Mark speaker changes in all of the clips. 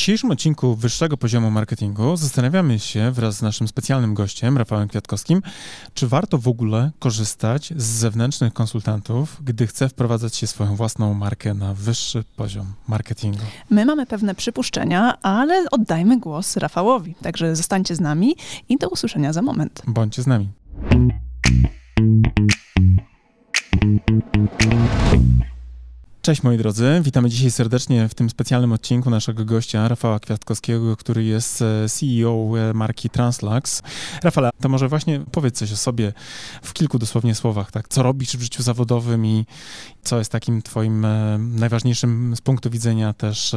Speaker 1: dzisiejszym odcinku wyższego poziomu marketingu zastanawiamy się wraz z naszym specjalnym gościem, Rafałem Kwiatkowskim, czy warto w ogóle korzystać z zewnętrznych konsultantów, gdy chce wprowadzać się swoją własną markę na wyższy poziom marketingu.
Speaker 2: My mamy pewne przypuszczenia, ale oddajmy głos Rafałowi. Także zostańcie z nami i do usłyszenia za moment.
Speaker 1: Bądźcie z nami. Cześć moi drodzy, witamy dzisiaj serdecznie w tym specjalnym odcinku naszego gościa Rafała Kwiatkowskiego, który jest e, CEO e, marki Translax. Rafale, to może właśnie powiedz coś o sobie w kilku dosłownie słowach, tak? Co robisz w życiu zawodowym i co jest takim twoim e, najważniejszym z punktu widzenia też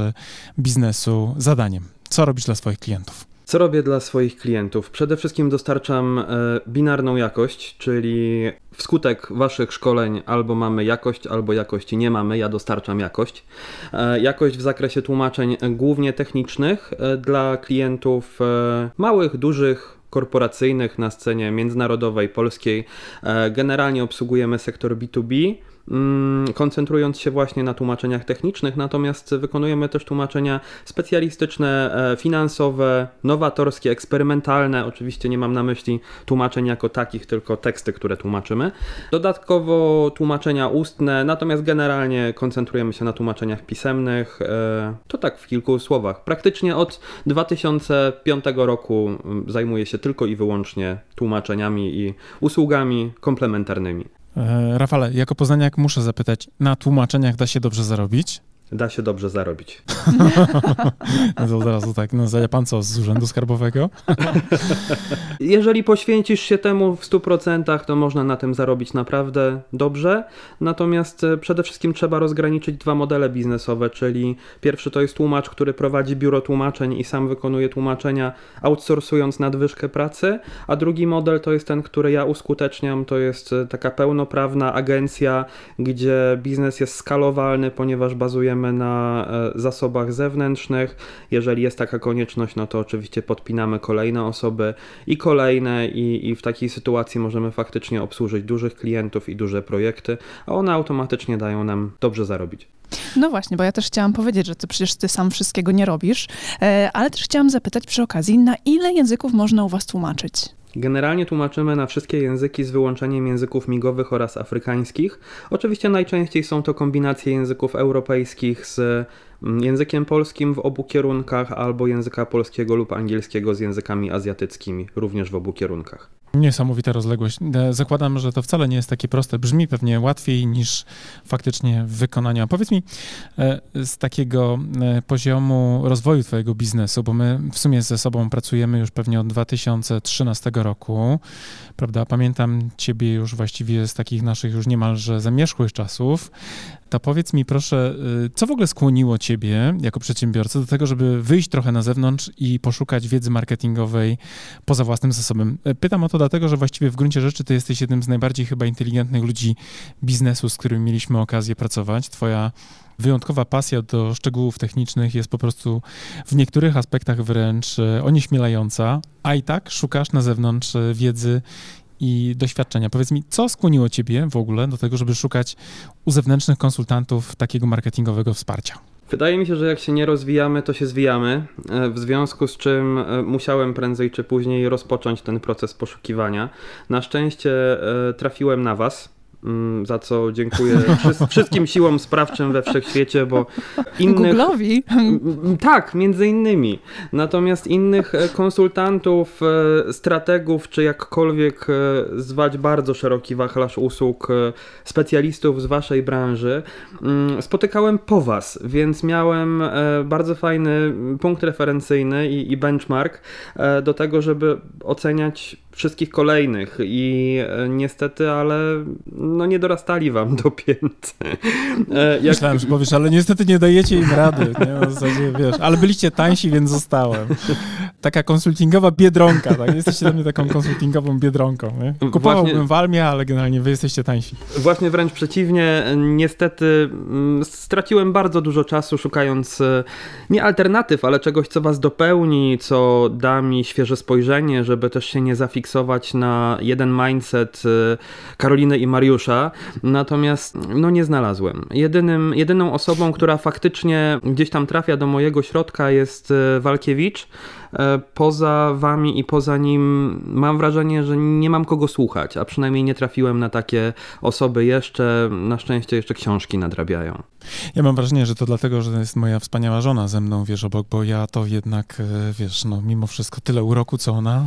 Speaker 1: biznesu zadaniem? Co robisz dla swoich klientów?
Speaker 3: Co robię dla swoich klientów? Przede wszystkim dostarczam e, binarną jakość, czyli wskutek waszych szkoleń albo mamy jakość, albo jakości nie mamy, ja dostarczam jakość. E, jakość w zakresie tłumaczeń głównie technicznych e, dla klientów małych, dużych, korporacyjnych na scenie międzynarodowej, polskiej. Generalnie obsługujemy sektor B2B. Mm, koncentrując się właśnie na tłumaczeniach technicznych, natomiast wykonujemy też tłumaczenia specjalistyczne, e, finansowe, nowatorskie, eksperymentalne. Oczywiście nie mam na myśli tłumaczeń jako takich, tylko teksty, które tłumaczymy. Dodatkowo tłumaczenia ustne, natomiast generalnie koncentrujemy się na tłumaczeniach pisemnych. E, to tak w kilku słowach. Praktycznie od 2005 roku mm, zajmuję się tylko i wyłącznie tłumaczeniami i usługami komplementarnymi.
Speaker 1: E, Rafale, jako poznaniak muszę zapytać, na tłumaczeniach da się dobrze zarobić?
Speaker 3: Da się dobrze zarobić.
Speaker 1: no razu tak, no zaja pan co, z urzędu skarbowego?
Speaker 3: Jeżeli poświęcisz się temu w 100%, to można na tym zarobić naprawdę dobrze. Natomiast e, przede wszystkim trzeba rozgraniczyć dwa modele biznesowe, czyli pierwszy to jest tłumacz, który prowadzi biuro tłumaczeń i sam wykonuje tłumaczenia, outsourcując nadwyżkę pracy, a drugi model to jest ten, który ja uskuteczniam, to jest e, taka pełnoprawna agencja, gdzie biznes jest skalowalny, ponieważ bazujemy na e, zasobach zewnętrznych. Jeżeli jest taka konieczność, no to oczywiście podpinamy kolejne osoby i kolejne, i, i w takiej sytuacji możemy faktycznie obsłużyć dużych klientów i duże projekty, a one automatycznie dają nam dobrze zarobić.
Speaker 2: No właśnie, bo ja też chciałam powiedzieć, że ty przecież ty sam wszystkiego nie robisz, e, ale też chciałam zapytać przy okazji, na ile języków można u was tłumaczyć?
Speaker 3: Generalnie tłumaczymy na wszystkie języki z wyłączeniem języków migowych oraz afrykańskich. Oczywiście najczęściej są to kombinacje języków europejskich z mm, językiem polskim w obu kierunkach albo języka polskiego lub angielskiego z językami azjatyckimi również w obu kierunkach.
Speaker 1: Niesamowita rozległość. E, zakładam, że to wcale nie jest takie proste. Brzmi pewnie łatwiej niż faktycznie w wykonaniu. A powiedz mi e, z takiego e, poziomu rozwoju Twojego biznesu, bo my w sumie ze sobą pracujemy już pewnie od 2013 roku, prawda? Pamiętam Ciebie już właściwie z takich naszych już niemalże zamierzchłych czasów to powiedz mi proszę, co w ogóle skłoniło ciebie jako przedsiębiorcę do tego, żeby wyjść trochę na zewnątrz i poszukać wiedzy marketingowej poza własnym zasobem? Pytam o to dlatego, że właściwie w gruncie rzeczy ty jesteś jednym z najbardziej chyba inteligentnych ludzi biznesu, z którymi mieliśmy okazję pracować. Twoja wyjątkowa pasja do szczegółów technicznych jest po prostu w niektórych aspektach wręcz y, onieśmielająca, a i tak szukasz na zewnątrz wiedzy i doświadczenia. Powiedz mi, co skłoniło Ciebie w ogóle do tego, żeby szukać u zewnętrznych konsultantów takiego marketingowego wsparcia?
Speaker 3: Wydaje mi się, że jak się nie rozwijamy, to się zwijamy, e, w związku z czym e, musiałem prędzej czy później rozpocząć ten proces poszukiwania. Na szczęście e, trafiłem na Was za co dziękuję wszystkim siłom sprawczym we wszechświecie, bo
Speaker 2: innych... Google'owi?
Speaker 3: Tak, między innymi. Natomiast innych e, konsultantów, e, strategów, czy jakkolwiek e, zwać bardzo szeroki wachlarz usług specjalistów z waszej branży, mm, spotykałem po was, więc miałem bardzo fajny punkt referencyjny i benchmark do tego, żeby oceniać wszystkich kolejnych i niestety, ale no nie dorastali wam do pięt.
Speaker 1: E, jak... Myślałem, że powiesz, ale niestety nie dajecie im rady, nie? W zasadzie, wiesz, ale byliście tańsi, więc zostałem. Taka konsultingowa biedronka, tak? Jesteście dla mnie taką konsultingową biedronką, nie? Kupowałbym Właśnie... w Almie, ale generalnie wy jesteście tańsi.
Speaker 3: Właśnie wręcz przeciwnie, niestety mm, straciłem bardzo dużo czasu szukając e, nie alternatyw, ale czegoś, co was dopełni, co da mi świeże spojrzenie, żeby też się nie zafiksować zafiksować na jeden mindset Karoliny i Mariusza, natomiast no nie znalazłem. Jedynym, jedyną osobą, która faktycznie gdzieś tam trafia do mojego środka jest Walkiewicz, E, poza wami i poza nim mam wrażenie, że nie mam kogo słuchać, a przynajmniej nie trafiłem na takie osoby jeszcze. Na szczęście jeszcze książki nadrabiają.
Speaker 1: Ja mam wrażenie, że to dlatego, że jest moja wspaniała żona ze mną, wiesz, obok, bo ja to jednak, e, wiesz, no mimo wszystko tyle uroku, co ona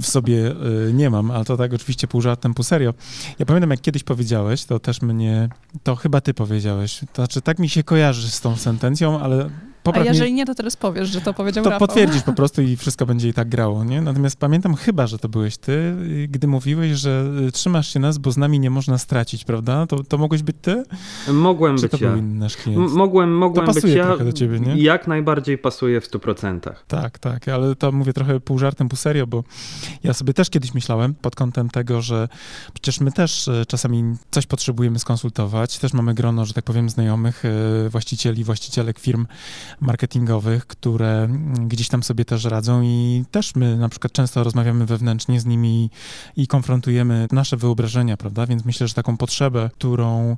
Speaker 1: w sobie e, nie mam, ale to tak oczywiście pół żartem, pół serio. Ja pamiętam, jak kiedyś powiedziałeś, to też mnie, to chyba ty powiedziałeś, to znaczy tak mi się kojarzy z tą sentencją, ale
Speaker 2: Popraw A jeżeli nie, to teraz powiesz, że to powiedział
Speaker 1: To
Speaker 2: Rafał.
Speaker 1: potwierdzisz po prostu i wszystko będzie i tak grało, nie? Natomiast pamiętam chyba, że to byłeś ty, gdy mówiłeś, że y, trzymasz się nas, bo z nami nie można stracić, prawda? To, to mogłeś być ty?
Speaker 3: Mogłem
Speaker 1: Czy
Speaker 3: być
Speaker 1: to
Speaker 3: ja.
Speaker 1: był inny nasz klient?
Speaker 3: mogłem, mogłem
Speaker 1: to pasuje
Speaker 3: być ja.
Speaker 1: trochę do ciebie, nie?
Speaker 3: Jak najbardziej pasuje w 100%.
Speaker 1: Tak, tak, ale to mówię trochę pół żartem, pół serio, bo ja sobie też kiedyś myślałem pod kątem tego, że przecież my też y, czasami coś potrzebujemy skonsultować, też mamy grono, że tak powiem, znajomych, y, właścicieli, właścicielek firm marketingowych, które gdzieś tam sobie też radzą i też my na przykład często rozmawiamy wewnętrznie z nimi i konfrontujemy nasze wyobrażenia, prawda? Więc myślę, że taką potrzebę, którą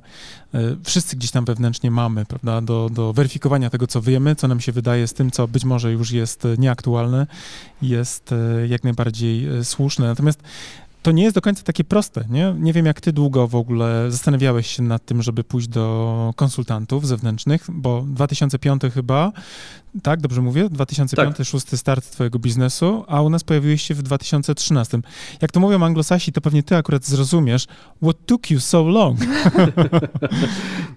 Speaker 1: e, wszyscy gdzieś tam wewnętrznie mamy, prawda? Do, do weryfikowania tego, co wiemy, co nam się wydaje z tym, co być może już jest nieaktualne, jest e, jak najbardziej e, słuszne. Natomiast to nie jest do końca takie proste, nie? Nie wiem, jak ty długo w ogóle zastanawiałeś się nad tym, żeby pójść do konsultantów zewnętrznych, bo 2005 chyba tak, dobrze mówię? 2005, tak. start twojego biznesu, a u nas pojawiłeś się w 2013. Jak to mówią anglosasi, to pewnie ty akurat zrozumiesz. What took you so long?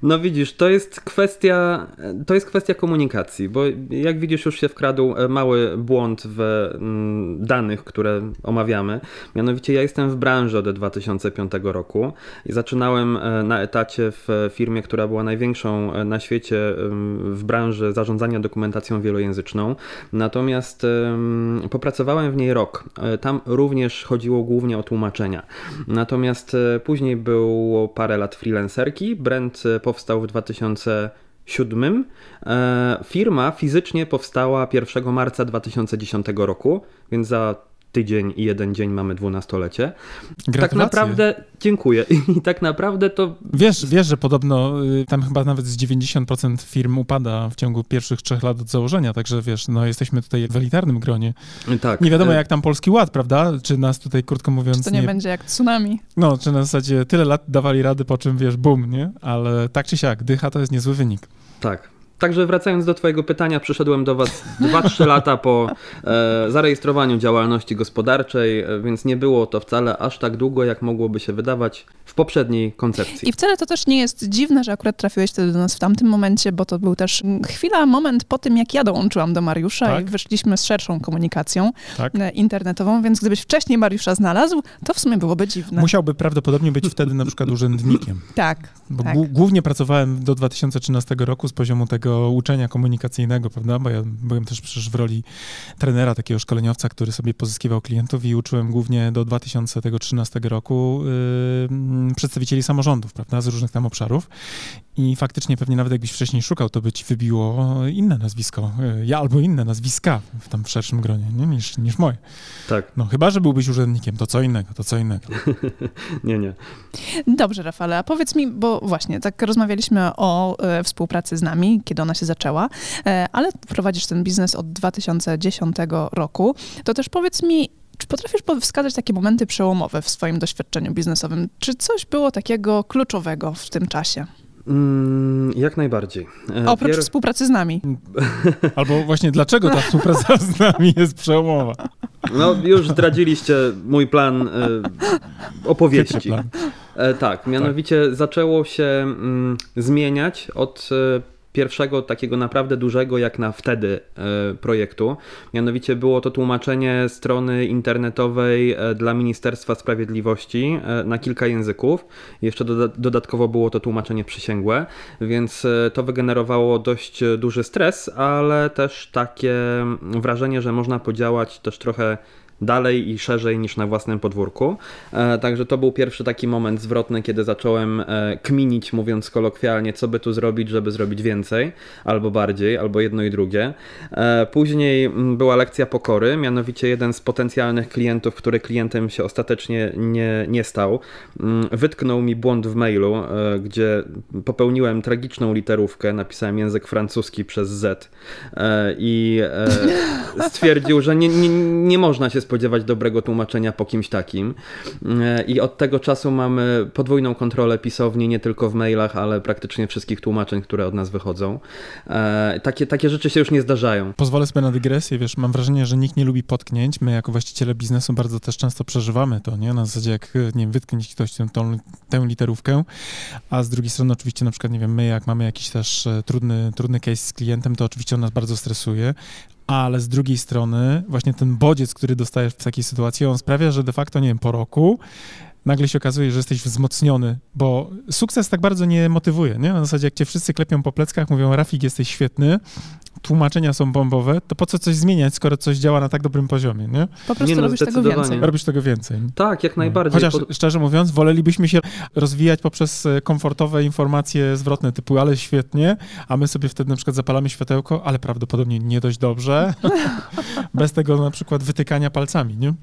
Speaker 3: No widzisz, to jest kwestia, to jest kwestia komunikacji, bo jak widzisz, już się wkradł e, mały błąd w mm, danych, które omawiamy. Mianowicie ja jestem w branży od 2005 roku i zaczynałem e, na etacie w firmie, która była największą e, na świecie w branży zarządzania dokumentacją wielojęzyczną, natomiast popracowałem w niej rok. E, tam również chodziło głównie o tłumaczenia. Natomiast e, później było parę lat freelancerki. Brand e, powstał w 2007. Firma fizycznie powstała 1 marca 2010 roku, więc za tydzień i jeden dzień mamy dwunastolecie. Tak naprawdę dziękuję. I tak naprawdę to.
Speaker 1: Wiesz, wiesz, że podobno y, tam chyba nawet z 90% firm upada w ciągu pierwszych trzech lat od założenia, także wiesz, no jesteśmy tutaj w elitarnym gronie. Tak. Nie wiadomo, e- jak tam polski ład, prawda? Czy nas tutaj, krótko mówiąc. Czy
Speaker 2: to nie, nie, będzie jak tsunami.
Speaker 1: No, czy na zasadzie tyle lat dawali rady, po czym wiesz, bum, nie? Ale tak czy siak, dycha to jest niezły wynik.
Speaker 3: Tak. Także wracając do Twojego pytania, przyszedłem do Was 2-3 lata po e, zarejestrowaniu działalności gospodarczej, e, więc nie było to wcale aż tak długo, jak mogłoby się wydawać poprzedniej koncepcji.
Speaker 2: I wcale to też nie jest dziwne, że akurat trafiłeś wtedy do nas w tamtym momencie, bo to był też chwila, moment po tym, jak ja dołączyłam do Mariusza tak? i wyszliśmy z szerszą komunikacją tak? E, internetową, więc gdybyś wcześniej Mariusza znalazł, to w sumie byłoby dziwne.
Speaker 1: Musiałby prawdopodobnie być wtedy na przykład urzędnikiem.
Speaker 2: Tak.
Speaker 1: Bo
Speaker 2: tak.
Speaker 1: głównie pracowałem do 2013 roku z poziomu tego tego uczenia komunikacyjnego, prawda? Bo ja byłem też przecież w roli trenera, takiego szkoleniowca, który sobie pozyskiwał klientów i uczyłem głównie do 2013 roku yy, przedstawicieli samorządów, prawda? Z różnych tam obszarów. I faktycznie pewnie nawet jakbyś wcześniej szukał, to by ci wybiło inne nazwisko, yy, ja albo inne nazwiska w tam w szerszym gronie, nie? Niż, niż moje.
Speaker 3: Tak.
Speaker 1: No chyba, że byłbyś urzędnikiem, to co innego, to co innego.
Speaker 3: nie, nie.
Speaker 2: Dobrze, Rafale, a powiedz mi, bo właśnie tak rozmawialiśmy o e, współpracy z nami, kiedy kiedy ona się zaczęła, e, ale prowadzisz ten biznes od 2010 roku, to też powiedz mi, czy potrafisz wskazać takie momenty przełomowe w swoim doświadczeniu biznesowym? Czy coś było takiego kluczowego w tym czasie?
Speaker 3: Mm, jak najbardziej.
Speaker 2: E, Oprócz Pier... współpracy z nami.
Speaker 1: Albo właśnie dlaczego ta współpraca z nami jest przełomowa?
Speaker 3: No, już zdradziliście mój plan e, opowieści. Plan. E, tak, mianowicie tak. zaczęło się mm, zmieniać od e, pierwszego takiego naprawdę dużego jak na wtedy e, projektu. Mianowicie było to tłumaczenie strony internetowej e, dla Ministerstwa Sprawiedliwości e, na kilka języków. Jeszcze dodatkowo było to tłumaczenie przysięgłe, więc to wygenerowało dość duży stres, ale też takie wrażenie, że można podziałać też trochę dalej i szerzej niż na własnym podwórku. E, także to był pierwszy taki moment zwrotny, kiedy zacząłem e, kminić, mówiąc kolokwialnie, co by tu zrobić, żeby zrobić więcej, albo bardziej, albo jedno i drugie. E, później mm, była lekcja pokory, mianowicie jeden z potencjalnych klientów, który klientem się ostatecznie nie, nie stał, mm, wytknął mi błąd w mailu, gdzie popełniłem tragiczną literówkę, napisałem język francuski przez Z i stwierdził, że nie, nie, nie można się spodziewać dobrego tłumaczenia po kimś takim. E, I od tego czasu mamy podwójną kontrolę pisowni, nie tylko w mailach, ale praktycznie wszystkich tłumaczeń, które od nas wychodzą. E, takie, takie rzeczy się już nie zdarzają.
Speaker 1: Pozwolę sobie na dygresję, wiesz, mam wrażenie, że nikt nie lubi potknięć. My jako właściciele biznesu bardzo też często przeżywamy to, nie? Na zasadzie jak, nie wiem, wytknąć ktoś tę, tą, tę literówkę, a z drugiej strony oczywiście na przykład, nie wiem, my jak mamy jakiś też e, trudny, trudny case z klientem, to oczywiście on nas bardzo stresuje, ale z drugiej strony właśnie ten bodziec, który dostajesz w takiej sytuacji, on sprawia, że de facto, nie wiem, po roku nagle się okazuje, że jesteś wzmocniony, bo sukces tak bardzo nie motywuje, nie? Na zasadzie, jak cię wszyscy klepią po pleckach, mówią, Rafik, jesteś świetny, tłumaczenia są bombowe, to po co coś zmieniać, skoro coś działa na tak dobrym poziomie, nie?
Speaker 2: Po prostu nie no, robisz tego więcej.
Speaker 1: Robisz tego więcej.
Speaker 3: Tak, jak najbardziej.
Speaker 1: Chociaż szczerze mówiąc, wolelibyśmy się rozwijać poprzez e, komfortowe informacje zwrotne typu, ale świetnie, a my sobie wtedy na przykład zapalamy światełko, ale prawdopodobnie nie dość dobrze, bez tego na przykład wytykania palcami, nie?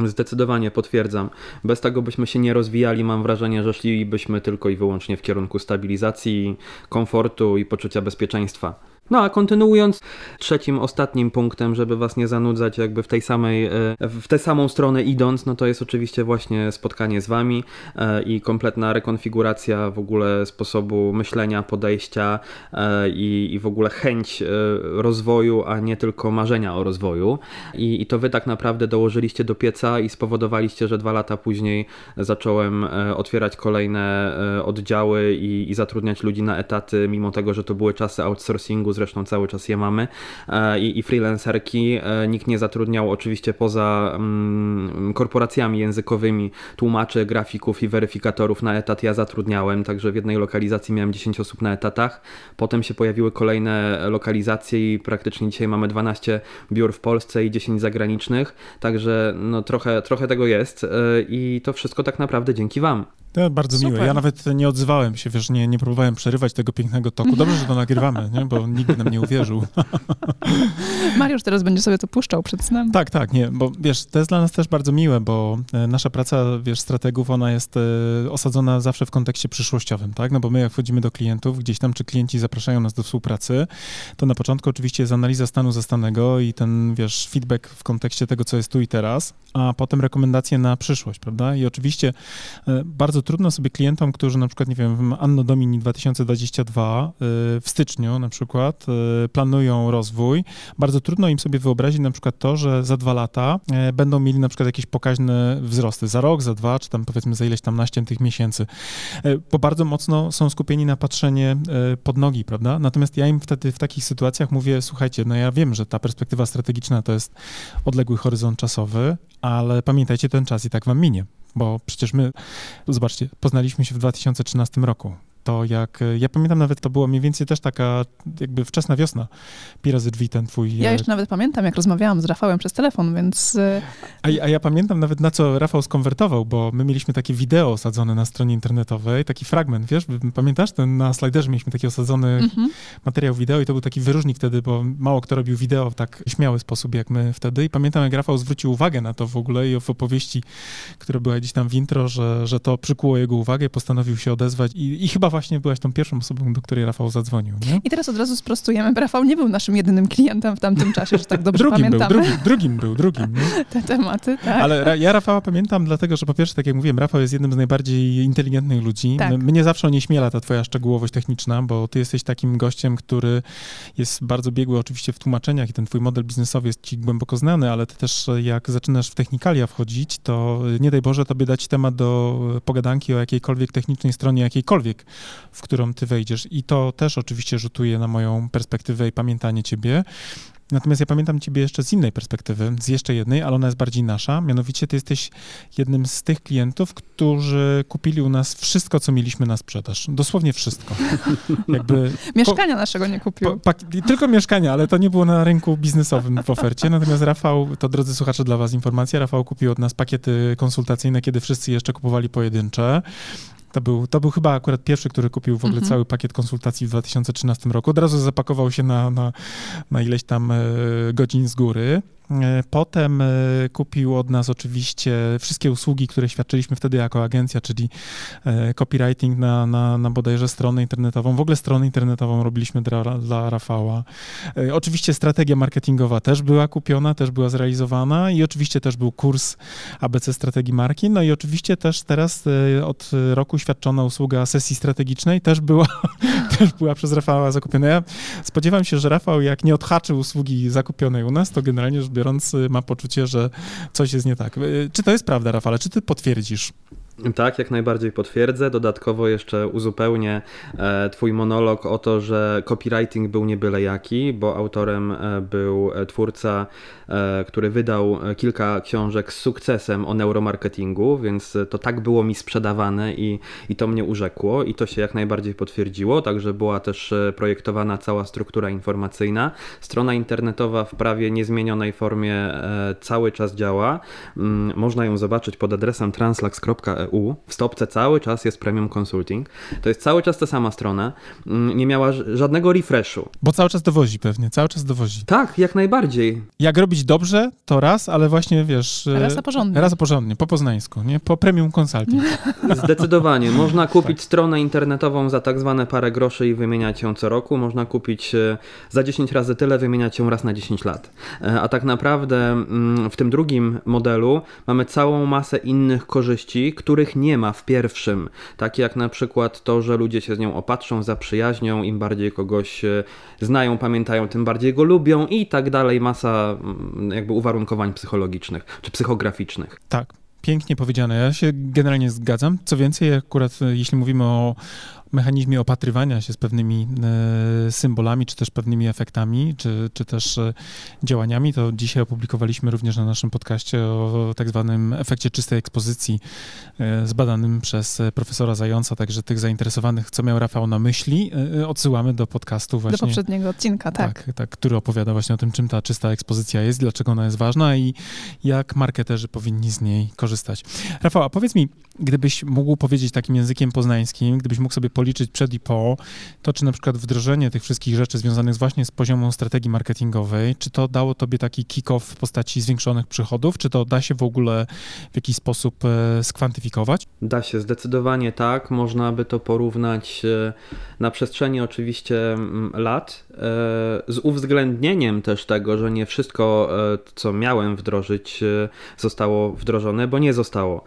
Speaker 3: Zdecydowanie potwierdzam. Bez tego byśmy się nie rozwijali. Mam wrażenie, że szlibyśmy tylko i wyłącznie w kierunku stabilizacji, komfortu i poczucia bezpieczeństwa. No a kontynuując, trzecim, ostatnim punktem, żeby was nie zanudzać jakby w tej samej, e, w tę samą stronę idąc, no to jest oczywiście właśnie spotkanie z wami e, i kompletna rekonfiguracja w ogóle sposobu myślenia, podejścia e, i, i w ogóle chęć rozwoju, a nie tylko marzenia o rozwoju. I, I to wy tak naprawdę dołożyliście do pieca i spowodowaliście, że dwa lata później zacząłem otwierać kolejne oddziały i, i zatrudniać ludzi na etaty, mimo tego, że to były czasy outsourcingu zresztą cały czas je mamy, e, i, i freelancerki. E, nikt nie zatrudniał oczywiście poza mm, korporacjami językowymi tłumaczy, grafików i weryfikatorów na etat ja zatrudniałem, także w jednej lokalizacji miałem 10 osób na etatach. Potem się pojawiły kolejne lokalizacje i praktycznie dzisiaj mamy 12 biur w Polsce i 10 zagranicznych, także no trochę, trochę tego jest e, i to wszystko tak naprawdę dzięki Wam.
Speaker 1: To bardzo Super. miłe. Ja nawet nie odzywałem się, wiesz, nie, nie próbowałem przerywać tego pięknego toku. Dobrze, że to nagrywamy, nie? bo nikt nam nie uwierzył.
Speaker 2: Mariusz teraz będzie sobie to puszczał przed snem.
Speaker 1: Tak, tak, nie, bo wiesz, to jest dla nas też bardzo miłe, bo e, nasza praca, wiesz, strategów, ona jest e, osadzona zawsze w kontekście przyszłościowym, tak? No bo my jak wchodzimy do klientów, gdzieś tam, czy klienci zapraszają nas do współpracy, to na początku oczywiście jest analiza stanu zastanego i ten, wiesz, feedback w kontekście tego, co jest tu i teraz, a potem rekomendacje na przyszłość, prawda? I oczywiście e, trudno sobie klientom, którzy na przykład, nie wiem, Anno Domini 2022 y, w styczniu na przykład y, planują rozwój, bardzo trudno im sobie wyobrazić na przykład to, że za dwa lata y, będą mieli na przykład jakieś pokaźne wzrosty, za rok, za dwa, czy tam powiedzmy za ileś tam naście tych miesięcy, bo bardzo mocno są skupieni na patrzenie pod nogi, prawda? Natomiast ja im wtedy w takich sytuacjach mówię, słuchajcie, no ja wiem, że ta perspektywa strategiczna to jest odległy horyzont czasowy, ale pamiętajcie, ten czas i tak wam minie. Bo przecież my, zobaczcie, poznaliśmy się w 2013 roku to jak, ja pamiętam nawet, to było mniej więcej też taka jakby wczesna wiosna, Pi razy drzwi ten twój...
Speaker 2: Ja jeszcze nawet pamiętam, jak rozmawiałam z Rafałem przez telefon, więc...
Speaker 1: E, a, a ja pamiętam nawet, na co Rafał skonwertował, bo my mieliśmy takie wideo osadzone na stronie internetowej, taki fragment, wiesz, pamiętasz, ten, na slajderze mieliśmy taki osadzony mhm. materiał wideo i to był taki wyróżnik wtedy, bo mało kto robił wideo w tak śmiały sposób, jak my wtedy i pamiętam, jak Rafał zwrócił uwagę na to w ogóle i w opowieści, która była gdzieś tam w intro, że, że to przykuło jego uwagę, postanowił się odezwać i, i chyba właśnie byłaś tą pierwszą osobą, do której Rafał zadzwonił. Nie?
Speaker 2: I teraz od razu sprostujemy. Rafał nie był naszym jedynym klientem w tamtym czasie, że tak dobrze drugim pamiętamy.
Speaker 1: Był, drugim, drugim był, drugim. Nie?
Speaker 2: Te tematy, tak.
Speaker 1: Ale ja Rafała pamiętam dlatego, że po pierwsze, tak jak mówiłem, Rafał jest jednym z najbardziej inteligentnych ludzi. Tak. Mnie zawsze nie śmiela ta twoja szczegółowość techniczna, bo ty jesteś takim gościem, który jest bardzo biegły oczywiście w tłumaczeniach i ten twój model biznesowy jest ci głęboko znany, ale ty też jak zaczynasz w technikalia wchodzić, to nie daj Boże tobie dać temat do pogadanki o jakiejkolwiek technicznej stronie jakiejkolwiek w którą ty wejdziesz. I to też oczywiście rzutuje na moją perspektywę i pamiętanie ciebie. Natomiast ja pamiętam ciebie jeszcze z innej perspektywy, z jeszcze jednej, ale ona jest bardziej nasza. Mianowicie ty jesteś jednym z tych klientów, którzy kupili u nas wszystko, co mieliśmy na sprzedaż. Dosłownie wszystko.
Speaker 2: Jakby mieszkania po, naszego nie kupił. Po,
Speaker 1: tylko mieszkania, ale to nie było na rynku biznesowym w ofercie. Natomiast Rafał, to drodzy słuchacze, dla was informacja, Rafał kupił od nas pakiety konsultacyjne, kiedy wszyscy jeszcze kupowali pojedyncze. To był, to był chyba akurat pierwszy, który kupił w ogóle mhm. cały pakiet konsultacji w 2013 roku. Od razu zapakował się na, na, na ileś tam e, godzin z góry. E, potem e, kupił od nas oczywiście wszystkie usługi, które świadczyliśmy wtedy jako agencja, czyli e, copywriting na, na, na bodajże stronę internetową. W ogóle stronę internetową robiliśmy dla, dla Rafała. Oczywiście strategia marketingowa też była kupiona, też była zrealizowana i oczywiście też był kurs ABC strategii marki. No i oczywiście też teraz od roku świadczona usługa sesji strategicznej też była, też była przez Rafała zakupiona. Ja spodziewam się, że Rafał jak nie odhaczył usługi zakupionej u nas, to generalnie rzecz biorąc y, ma poczucie, że coś jest nie tak. Y, czy to jest prawda, Rafale? Czy ty potwierdzisz?
Speaker 3: Tak, jak najbardziej potwierdzę. Dodatkowo jeszcze uzupełnię e, Twój monolog o to, że copywriting był nie byle jaki, bo autorem e, był e, twórca, który wydał kilka książek z sukcesem o neuromarketingu, więc to tak było mi sprzedawane i, i to mnie urzekło i to się jak najbardziej potwierdziło. Także była też projektowana cała struktura informacyjna. Strona internetowa w prawie niezmienionej formie cały czas działa. Mm, można ją zobaczyć pod adresem translax.eu EU, w stopce cały czas jest Premium Consulting. To jest cały czas ta sama strona. Mm, nie miała żadnego refreshu.
Speaker 1: Bo cały czas dowozi pewnie, cały czas dowozi.
Speaker 3: Tak, jak najbardziej.
Speaker 1: Jak robić dobrze, to raz, ale właśnie wiesz...
Speaker 2: Raz a porządnie.
Speaker 1: Raz porządnie, po poznańsku, nie? Po Premium Consulting.
Speaker 3: Zdecydowanie. Można kupić tak. stronę internetową za tak zwane parę groszy i wymieniać ją co roku. Można kupić e, za 10 razy tyle, wymieniać ją raz na 10 lat. E, a tak naprawdę mm, w tym drugim modelu mamy całą masę innych korzyści, które których nie ma w pierwszym. Takie jak na przykład to, że ludzie się z nią opatrzą, zaprzyjaźnią, im bardziej kogoś e, znają, pamiętają, tym bardziej go lubią i tak dalej. Masa mm, jakby uwarunkowań psychologicznych czy psychograficznych.
Speaker 1: Tak, pięknie powiedziane. Ja się generalnie zgadzam. Co więcej, akurat e, jeśli mówimy o, mechanizmie opatrywania się z pewnymi e, symbolami, czy też pewnymi efektami, czy, czy też e, działaniami, to dzisiaj opublikowaliśmy również na naszym podcaście o tak zwanym efekcie czystej ekspozycji e, zbadanym przez profesora Zająca, także tych zainteresowanych, co miał Rafał na myśli, odsyłamy do podcastu właśnie.
Speaker 2: Do poprzedniego odcinka, tak.
Speaker 1: tak. Tak, który opowiada właśnie o tym, czym ta czysta ekspozycja jest, dlaczego ona jest ważna i jak marketerzy powinni z niej korzystać. Rafał, a powiedz mi, gdybyś mógł powiedzieć takim językiem poznańskim, gdybyś mógł sobie policzyć przed i po, to czy na przykład wdrożenie tych wszystkich rzeczy związanych właśnie z poziomem strategii marketingowej, czy to dało tobie taki kick-off w postaci zwiększonych przychodów, czy to da się w ogóle w jakiś sposób e, skwantyfikować?
Speaker 3: Da się, zdecydowanie tak. Można by to porównać e, na przestrzeni oczywiście lat, e, z uwzględnieniem też tego, że nie wszystko, co miałem wdrożyć, zostało wdrożone, bo nie zostało.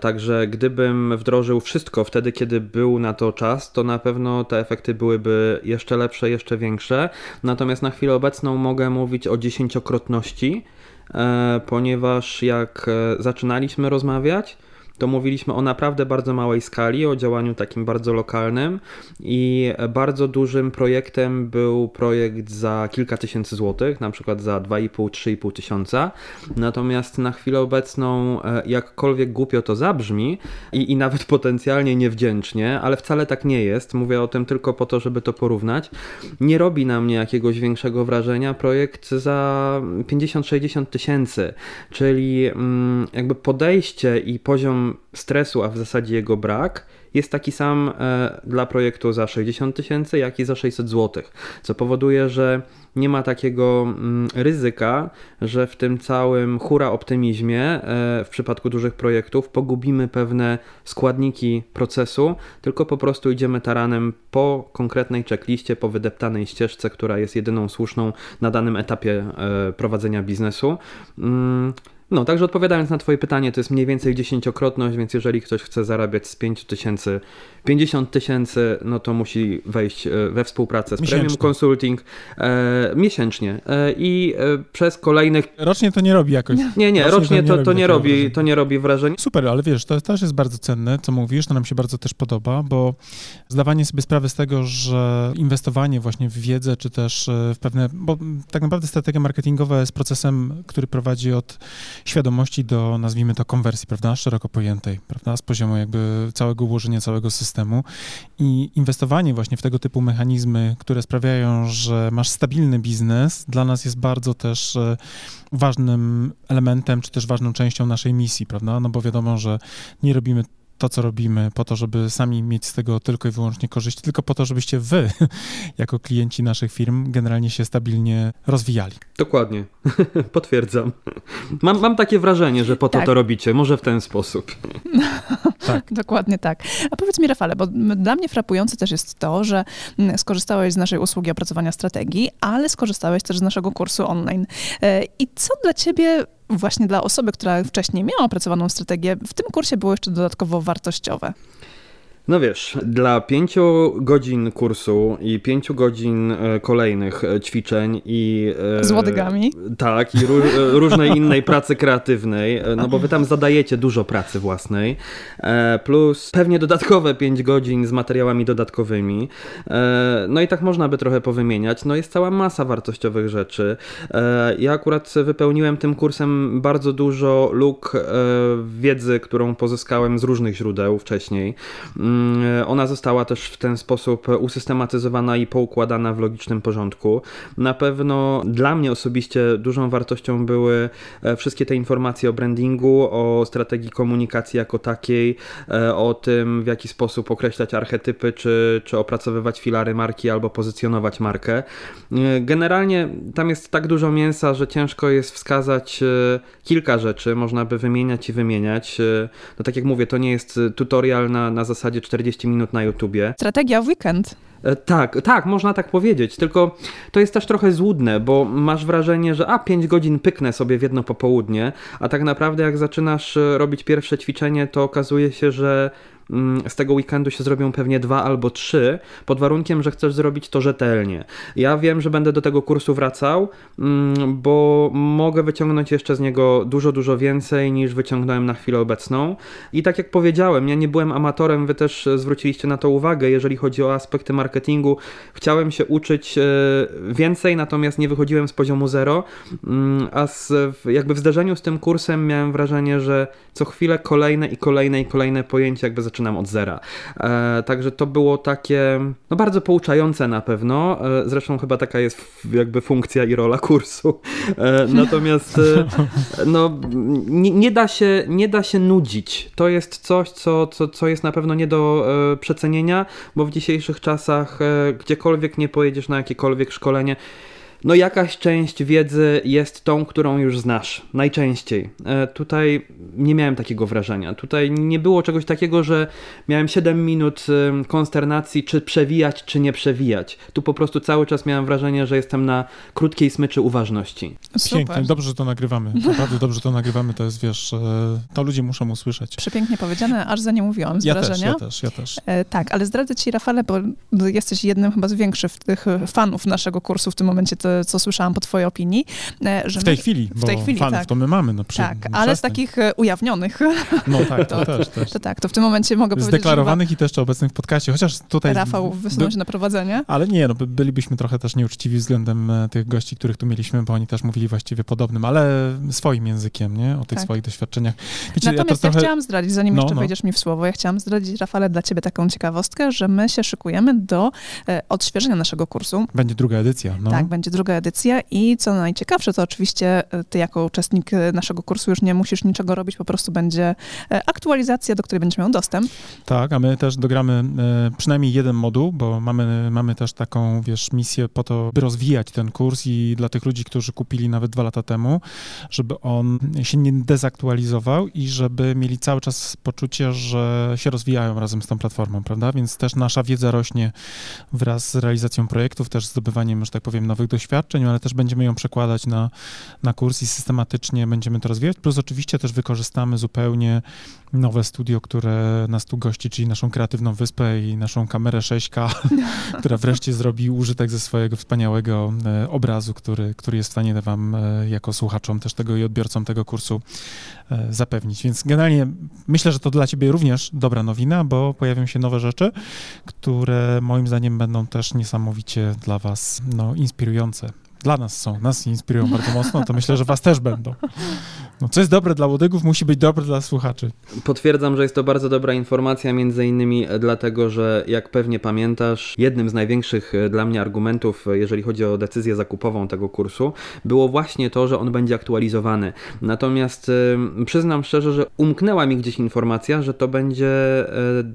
Speaker 3: Także gdybym wdrożył wszystko wtedy, kiedy był na to czas, to na pewno te efekty byłyby jeszcze lepsze, jeszcze większe. Natomiast na chwilę obecną mogę mówić o dziesięciokrotności, e, ponieważ jak e, zaczynaliśmy rozmawiać, to mówiliśmy o naprawdę bardzo małej skali, o działaniu takim bardzo lokalnym i bardzo dużym projektem był projekt za kilka tysięcy złotych, na przykład za 2,5-3,5 tysiąca. Natomiast na chwilę obecną, e, jakkolwiek głupio to zabrzmi i, i nawet potencjalnie niewdzięcznie, ale wcale tak nie jest, mówię o tym tylko po to, żeby to porównać, nie robi na mnie jakiegoś większego wrażenia projekt za 50-60 tysięcy, czyli mm, jakby podejście i poziom stresu, a w zasadzie jego brak, jest taki sam e, dla projektu za 60 tysięcy, jak i za 600 zł, co powoduje, że nie ma takiego mm, ryzyka, że w tym całym hura optymizmie e, w przypadku dużych projektów pogubimy pewne składniki procesu, tylko po prostu idziemy taranem po konkretnej checkliście, po wydeptanej ścieżce, która jest jedyną słuszną na danym etapie e, prowadzenia biznesu. No, także odpowiadając na Twoje pytanie, to jest mniej więcej dziesięciokrotność, więc jeżeli ktoś chce zarabiać z 5 tysięcy 50 tysięcy, no to musi wejść e, we współpracę z
Speaker 1: Miesięcznie.
Speaker 3: Premium Consulting e, miesięcznie e, i e, przez kolejnych...
Speaker 1: Rocznie to nie robi jakoś.
Speaker 3: Nie, nie, rocznie to, to, nie robi,
Speaker 1: wrażenia.
Speaker 3: to nie robi wrażenia.
Speaker 1: Super, ale wiesz, to też jest bardzo cenne, co mówisz, to nam się bardzo też podoba, bo zdawanie sobie sprawy z tego, że inwestowanie właśnie w wiedzę, czy też e, w pewne, bo tak naprawdę strategia marketingowa jest procesem, który prowadzi od świadomości do, nazwijmy to, konwersji, prawda, szeroko pojętej, prawda, z poziomu jakby całego ułożenia, całego systemu i inwestowanie właśnie w tego typu mechanizmy, które sprawiają, że masz stabilny biznes, dla nas jest bardzo też e, ważnym elementem, czy też ważną częścią naszej misji, prawda? No bo wiadomo, że nie robimy to, co robimy, po to, żeby sami mieć z tego tylko i wyłącznie korzyść, tylko po to, żebyście wy, jako klienci naszych firm, generalnie się stabilnie rozwijali.
Speaker 3: Dokładnie, potwierdzam. Mam, mam takie wrażenie, że po to
Speaker 2: Tak.
Speaker 3: to robicie, może w ten sposób.
Speaker 1: Tak.
Speaker 2: Dokładnie tak. A powiedz mi, Rafale, bo dla mnie frapujące też jest to, że skorzystałeś z naszej usługi opracowania strategii, ale skorzystałeś też z naszego kursu online. E, I co dla ciebie, właśnie dla osoby, która wcześniej miała opracowaną strategię, w tym kursie było jeszcze dodatkowo wartościowe?
Speaker 3: No wiesz, dla pięciu godzin kursu i pięciu godzin e, kolejnych e, ćwiczeń i... e,
Speaker 2: Z łodygami.
Speaker 3: Tak, i ró- różnej innej pracy kreatywnej, no bo wy tam zadajecie dużo pracy własnej, plus pewnie dodatkowe pięć godzin z materiałami dodatkowymi. No i tak można by trochę powymieniać. No jest cała masa wartościowych rzeczy. Ja akurat wypełniłem tym kursem bardzo dużo luk wiedzy, którą pozyskałem z różnych źródeł wcześniej. Ona została też w ten sposób usystematyzowana i poukładana w logicznym porządku. Na pewno dla mnie osobiście dużą wartością były e, wszystkie te informacje o brandingu, o strategii komunikacji jako takiej, e, o tym w jaki sposób określać archetypy, czy, czy opracowywać filary marki albo pozycjonować markę. E, Generalnie tam jest tak dużo mięsa, że ciężko jest wskazać kilka rzeczy, można by wymieniać i wymieniać. No tak jak mówię, to nie jest tutorial na, na zasadzie 40 minut na YouTubie.
Speaker 2: Strategia w weekend.
Speaker 3: E, Tak, tak, można tak powiedzieć, tylko to jest też trochę złudne, bo masz wrażenie, że a 5 godzin pyknę sobie w jedno popołudnie, a tak naprawdę jak zaczynasz e, robić pierwsze ćwiczenie, to okazuje się, że z tego weekendu się zrobią pewnie dwa albo trzy, pod warunkiem, że chcesz zrobić to rzetelnie. Ja wiem, że będę do tego kursu wracał, mm, bo mogę wyciągnąć jeszcze z niego dużo, dużo więcej niż wyciągnąłem na chwilę obecną. I tak jak powiedziałem, ja nie byłem amatorem, wy też zwróciliście na to uwagę, jeżeli chodzi o aspekty marketingu. Chciałem się uczyć e, więcej, natomiast nie wychodziłem z poziomu zero, Mm, a z, jakby w zdarzeniu z tym kursem miałem wrażenie, że co chwilę kolejne i kolejne i kolejne pojęcie jakby zaczynam od zera. E, także to było takie, no bardzo pouczające na pewno, e, zresztą chyba taka jest jakby funkcja i rola kursu. E, natomiast e, no, nie, nie, da się, nie da się nudzić. To jest coś, co, co, co jest na pewno nie do e, przecenienia, bo w dzisiejszych czasach e, gdziekolwiek nie pojedziesz na jakiekolwiek szkolenie, no jakaś część wiedzy jest tą, którą już znasz, najczęściej. E, tutaj nie miałem takiego wrażenia. Tutaj nie było czegoś takiego, że miałem 7 minut konsternacji, czy przewijać, czy nie przewijać. Tu po prostu cały czas miałem wrażenie, że jestem na krótkiej smyczy uważności.
Speaker 1: Pięknie,
Speaker 2: Super.
Speaker 1: dobrze, że to nagrywamy. Naprawdę dobrze że to nagrywamy, to jest, wiesz, e, to ludzie muszą usłyszeć.
Speaker 2: Przepięknie powiedziane, aż za nie mówiłam z
Speaker 1: Ja też,
Speaker 2: wrażenia.
Speaker 1: ja też, ja też.
Speaker 2: E, Tak, ale zdradzę ci, Rafale, bo jesteś jednym chyba z większych tych fanów naszego kursu w tym momencie, to, co słyszałam po twojej opinii. e, Że
Speaker 1: W tej
Speaker 2: my-
Speaker 1: chwili, bo
Speaker 2: tej chwili,
Speaker 1: fanów
Speaker 2: tak.
Speaker 1: to my mamy. No, przy,
Speaker 2: Tak,
Speaker 1: no,
Speaker 2: ale z takich e, ujawnionych,
Speaker 1: No tak, to też, też.
Speaker 2: to tak, to w tym momencie mogę powiedzieć,
Speaker 1: Zdeklarowanych i też obecnych w podcaście, chociaż tutaj...
Speaker 2: chyba Rafał wysunął
Speaker 1: by-
Speaker 2: się na prowadzenie.
Speaker 1: Ale nie, no by- bylibyśmy trochę też nieuczciwi względem e, tych gości, których tu mieliśmy, bo oni też mówili właściwie podobnym, ale swoim językiem, nie? O tych
Speaker 2: Tak.
Speaker 1: swoich doświadczeniach. Wiecie,
Speaker 2: Natomiast
Speaker 1: to
Speaker 2: ja,
Speaker 1: trochę...
Speaker 2: chciałam zdradzić, zanim
Speaker 1: No,
Speaker 2: jeszcze
Speaker 1: no.
Speaker 2: wejdziesz mi w słowo, ja chciałam zdradzić, Rafale, dla ciebie taką ciekawostkę, że my się szykujemy do e, odświeżenia naszego kursu.
Speaker 1: Będzie druga edycja, no.
Speaker 2: Tak, będzie druga edycja i co najciekawsze, to oczywiście e, ty jako uczestnik e, naszego kursu już nie musisz niczego robić, po prostu będzie e, aktualizacja, do której będziesz miał dostęp.
Speaker 1: Tak, a my też dogramy przynajmniej jeden moduł, bo mamy, mamy też taką, wiesz, misję po to, by rozwijać ten kurs i dla tych ludzi, którzy kupili nawet dwa lata temu, żeby on się nie dezaktualizował i żeby mieli cały czas poczucie, że się rozwijają razem z tą platformą, prawda? Więc też nasza wiedza rośnie wraz z realizacją projektów, też zdobywaniem, że tak powiem, nowych doświadczeń doświadczeń, ale też będziemy ją przekładać na, na kurs i systematycznie będziemy to rozwijać. Plus oczywiście też wykorzystamy zupełnie nowe studio, które nas tu gości, czyli naszą kreatywną wyspę i naszą kamerę 6K, która wreszcie zrobi użytek ze swojego wspaniałego e, obrazu, który, który jest w stanie wam e, jako słuchaczom też tego i odbiorcom tego kursu zapewnić. Więc generalnie myślę, że to dla ciebie również dobra nowina, bo pojawią się nowe rzeczy, które moim zdaniem będą też niesamowicie dla was no, inspirujące dla nas są, nas inspirują bardzo mocno, to myślę, że was też będą. No, co jest dobre dla łodygów, musi być dobre dla słuchaczy.
Speaker 3: Potwierdzam, że jest to bardzo dobra informacja, między innymi dlatego, że jak pewnie pamiętasz, jednym z największych e, dla mnie argumentów, e, jeżeli chodzi o decyzję zakupową tego kursu, było właśnie to, że on będzie aktualizowany. Natomiast przyznam szczerze, że umknęła mi gdzieś informacja, że to będzie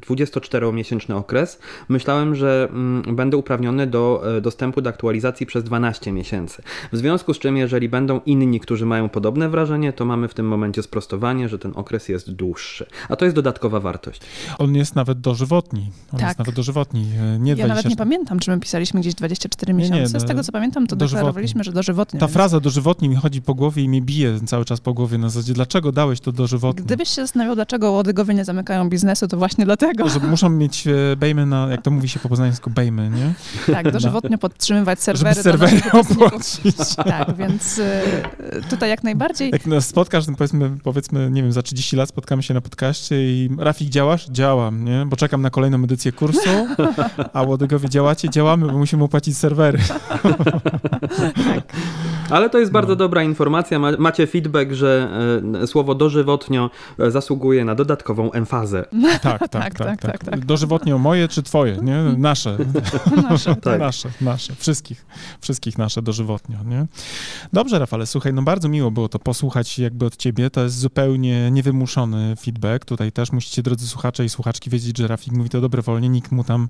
Speaker 3: 24-miesięczny okres. Myślałem, że y, będę uprawniony do dostępu do aktualizacji przez 12 miesięcy. W związku z czym, jeżeli będą inni, którzy mają podobne wrażenie, to mamy w tym momencie sprostowanie, że ten okres jest dłuższy. A to jest dodatkowa wartość.
Speaker 1: On jest nawet dożywotni. On tak. jest nawet dożywotni.
Speaker 2: E, nie ja 20... nawet nie pamiętam, czy my pisaliśmy gdzieś 24 nie, miesiące. Nie, Z tego, co pamiętam, to dożywotni. deklarowaliśmy, że dożywotni.
Speaker 1: Ta więc... fraza dożywotni mi chodzi po głowie i mi bije cały czas po głowie na zasadzie, dlaczego dałeś to dożywotnie?
Speaker 2: Gdybyś się zastanawiał, dlaczego łodygowie nie zamykają biznesu, to właśnie dlatego.
Speaker 1: Że muszą mieć e, bejmy na, jak to mówi się po poznańsku, bejmy, nie?
Speaker 2: Tak, dożywotnio podtrzymywać serwery.
Speaker 1: Żeby serwery
Speaker 2: Tak, więc y, tutaj jak najbardziej.
Speaker 1: Jak nas spotkasz, to powiedzmy, powiedzmy, nie wiem, za 30 lat spotkamy się na podcaście i Rafik, działasz? Działam, nie? Bo czekam na kolejną edycję kursu, a Łodygowie działacie? Działamy, bo musimy opłacić serwery.
Speaker 3: tak. Ale to jest bardzo no. dobra informacja. Macie feedback, że e, słowo dożywotnio e, zasługuje na dodatkową emfazę.
Speaker 1: Tak, tak, tak. tak, tak, tak, Dożywotnio moje czy twoje, nie? Nasze. Nasze, tak. nasze, nasze. Wszystkich, wszystkich nasze dożywotnio, nie? Dobrze, Rafale, słuchaj, no bardzo miło było to posłuchać jakby od ciebie. To jest zupełnie niewymuszony feedback. Tutaj też musicie, drodzy słuchacze i słuchaczki, wiedzieć, że Rafik mówi to dobrowolnie, nikt mu tam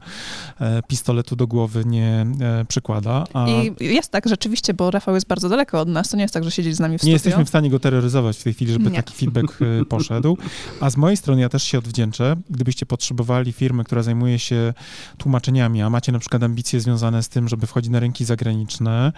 Speaker 1: e, pistoletu do głowy nie e, przykłada.
Speaker 2: A... I jest tak rzeczywiście, bo Rafał jest bardzo daleko od nas. To nie jest tak, że siedzi z nami w studiu.
Speaker 1: Nie jesteśmy w stanie go terroryzować w tej chwili, żeby nie. taki feedback e, poszedł. A z mojej strony ja też się odwdzięczę. Gdybyście potrzebowali firmy, która zajmuje się tłumaczeniami, a macie na przykład ambicje związane z tym, żeby wchodzić na rynki zagraniczne,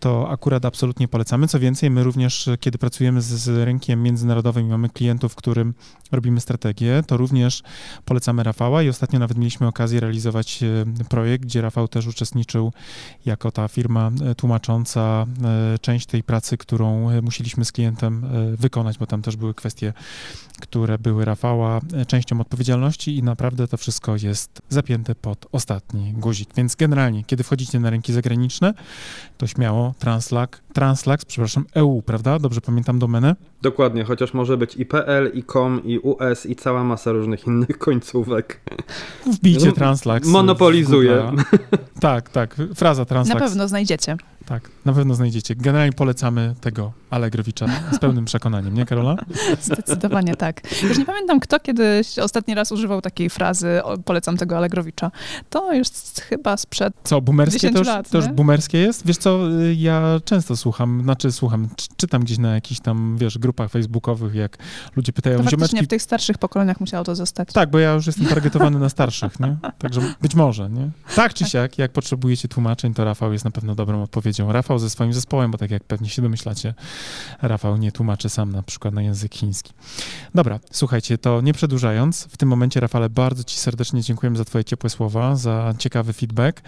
Speaker 1: to akurat absolutnie polecamy. Co więcej, my również, kiedy pracujemy z, z rynkiem międzynarodowym i mamy klientów, którym robimy strategię, to również polecamy Rafała i ostatnio nawet mieliśmy okazję realizować e, projekt, gdzie Rafał też uczestniczył jako ta firma e, tłumacząca e, część tej pracy, którą musieliśmy z klientem wykonać, bo tam też były kwestie, które były Rafała częścią odpowiedzialności i naprawdę to wszystko jest zapięte pod ostatni guzik. Więc generalnie, kiedy wchodzicie na rynki zagraniczne, to śmiało Translac, Translax, przepraszam, EU, prawda? Dobrze pamiętam domenę?
Speaker 3: Dokładnie, chociaż może być i PL, i COM, i US, i cała masa różnych innych końcówek.
Speaker 1: Wbijcie no, Translax.
Speaker 3: Monopolizuje.
Speaker 1: Tak, tak, fraza Translax.
Speaker 2: Na pewno znajdziecie.
Speaker 1: Tak, na pewno znajdziecie. Generalnie polecamy tego Allegrowicza z pełnym przekonaniem, nie Karola?
Speaker 2: Zdecydowanie tak. Już nie pamiętam, kto kiedyś ostatni raz używał takiej frazy polecam tego Allegrowicza. To jest chyba sprzed
Speaker 1: Co, boomerskie to już, lat, to już boomerskie jest? Wiesz co, ja często słucham, znaczy słucham, czytam gdzieś na jakichś tam, wiesz, grupach facebookowych, jak ludzie pytają...
Speaker 2: To faktycznie w tych starszych pokoleniach musiało to zostać.
Speaker 1: Tak, bo ja już jestem targetowany na starszych, nie? Także być może, nie? Tak czy tak. siak, jak potrzebujecie tłumaczeń, to Rafał jest na pewno dobrą odpowiedzią. Rafał ze swoim zespołem, bo tak jak pewnie się domyślacie, Rafał nie tłumaczy sam na przykład na język chiński. Dobra, słuchajcie, to nie przedłużając, w tym momencie, Rafale, bardzo Ci serdecznie dziękujemy za Twoje ciepłe słowa, za ciekawy feedback.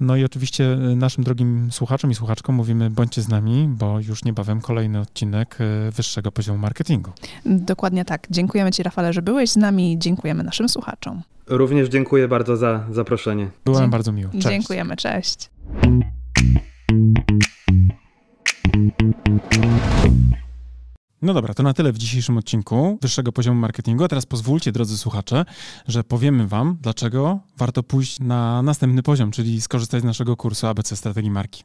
Speaker 1: No i oczywiście y, naszym drogim słuchaczom i słuchaczkom mówimy, bądźcie z nami, bo już niebawem kolejny odcinek y, wyższego poziomu marketingu.
Speaker 2: Dokładnie tak. Dziękujemy Ci, Rafale, że byłeś z nami. Dziękujemy naszym słuchaczom.
Speaker 3: Również dziękuję bardzo za zaproszenie.
Speaker 1: Byłem Dzie bardzo miło.
Speaker 2: Cześć. Dziękujemy, cześć.
Speaker 1: No dobra, to na tyle w dzisiejszym odcinku wyższego poziomu marketingu. A teraz pozwólcie, drodzy słuchacze, że powiemy Wam, dlaczego warto pójść na następny poziom, czyli skorzystać z naszego kursu ABC Strategii Marki.